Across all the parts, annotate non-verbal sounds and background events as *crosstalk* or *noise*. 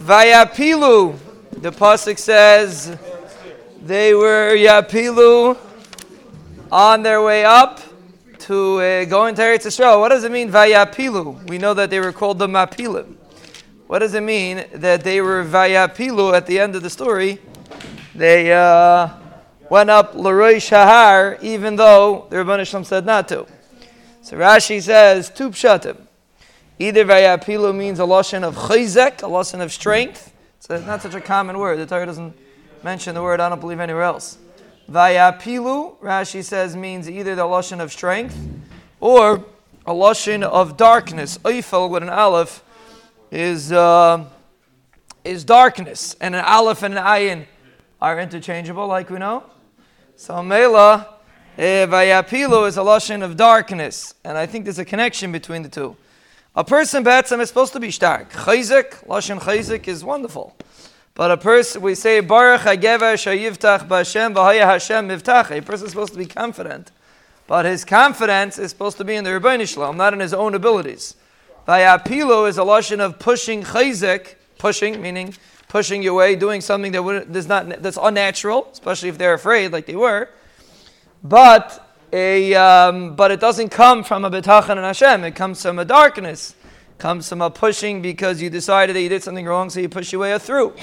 Vayapilu. The pasuk says they were yapilu on their way up to uh, go into Eretz Yisrael. What does it mean vayapilu? We know that they were called the mapilim. What does it mean that they were vayapilu at the end of the story? They uh, went up Leroy Shahar, even though the Shalom said not to. So Rashi says two pshatim. Either vayapilu means a lashon of chayzek, a lashon of strength. So it's not such a common word. The Torah doesn't mention the word. I don't believe anywhere else. Vayapilu, Rashi says, means either the lashon of strength or a lashon of darkness. Eifel with an aleph is uh, is darkness, and an aleph and an ayin are interchangeable, like we know. So mela eh, vayapilu is a lashon of darkness, and I think there's a connection between the two. A person betzim is supposed to be stark. Chayzik, lashon chayzik is wonderful. But a person, we say, Baruch HaGever Shayivtach B'Hashem V'Haya Hashem Mivtach. A person is supposed to be confident. But his confidence is supposed to be in the Ribbono Shel Olam, not in his own abilities. Vayapilu is a lashon of pushing chayzik, pushing, meaning pushing your way, doing something that would, that's, not, that's unnatural, especially if they're afraid, like they were. But a, um, but it doesn't come from a bitachon and Hashem. It comes from a darkness. Comes from a pushing because you decided that you did something wrong, so you push your way through.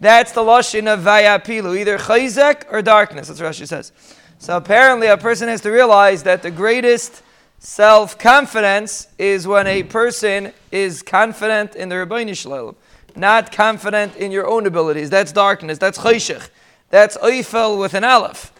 That's the lashon of vayapilu, either chayzek or darkness. That's what Rashi says. So apparently, a person has to realize that the greatest self confidence is when a person is confident in the Ribbono Shel Olam, not confident in your own abilities. That's darkness. That's chayshich. That's oifel with an aleph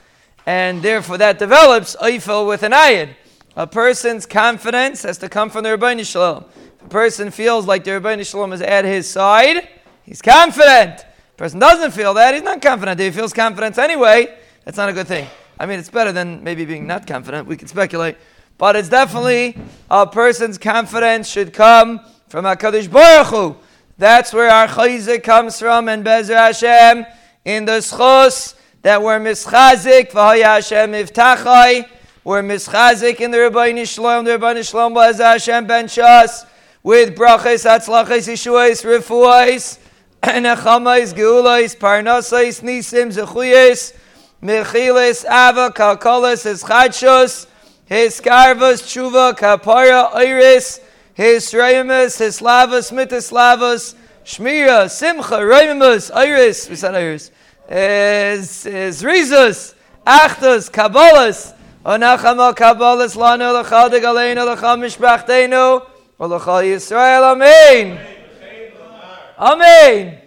and therefore that develops oifel with an ayin. A person's confidence has to come from the Ribbono Shel Olam. If a person feels like the Ribbono Shel Olam is at his side, he's confident. If a person doesn't feel that, he's not confident. If he feels confidence anyway, that's not a good thing. I mean, it's better than maybe being not confident. We can speculate. But it's definitely a person's confidence should come from HaKadosh Baruch Hu. That's where our chayzik comes from, and Bezer Hashem in the schos that were mischazik v'haya Hashem iftachai. We're mischazik in the Ribbono Shel Olam. The Ribbono Shel Olam was Hashem ben Shas with brachas, atzlachas, yeshuas, refuais, *clears throat* nechamais, geulais, parnasais, nisim, zechuyes, mechiles, ava, kalkolas, his chadshos, his karvas, tshuva, kapara, iris, his reimus, his slavas, mitaslavas, shmira, simcha, reimus, iris, we said iris is is Rizus, Achtus, Kabbalas, Onachama Kabbalas Lanu Lachal de Galenu Lachal Mishpachtenu, Olachal Yisrael, Amen. Amen.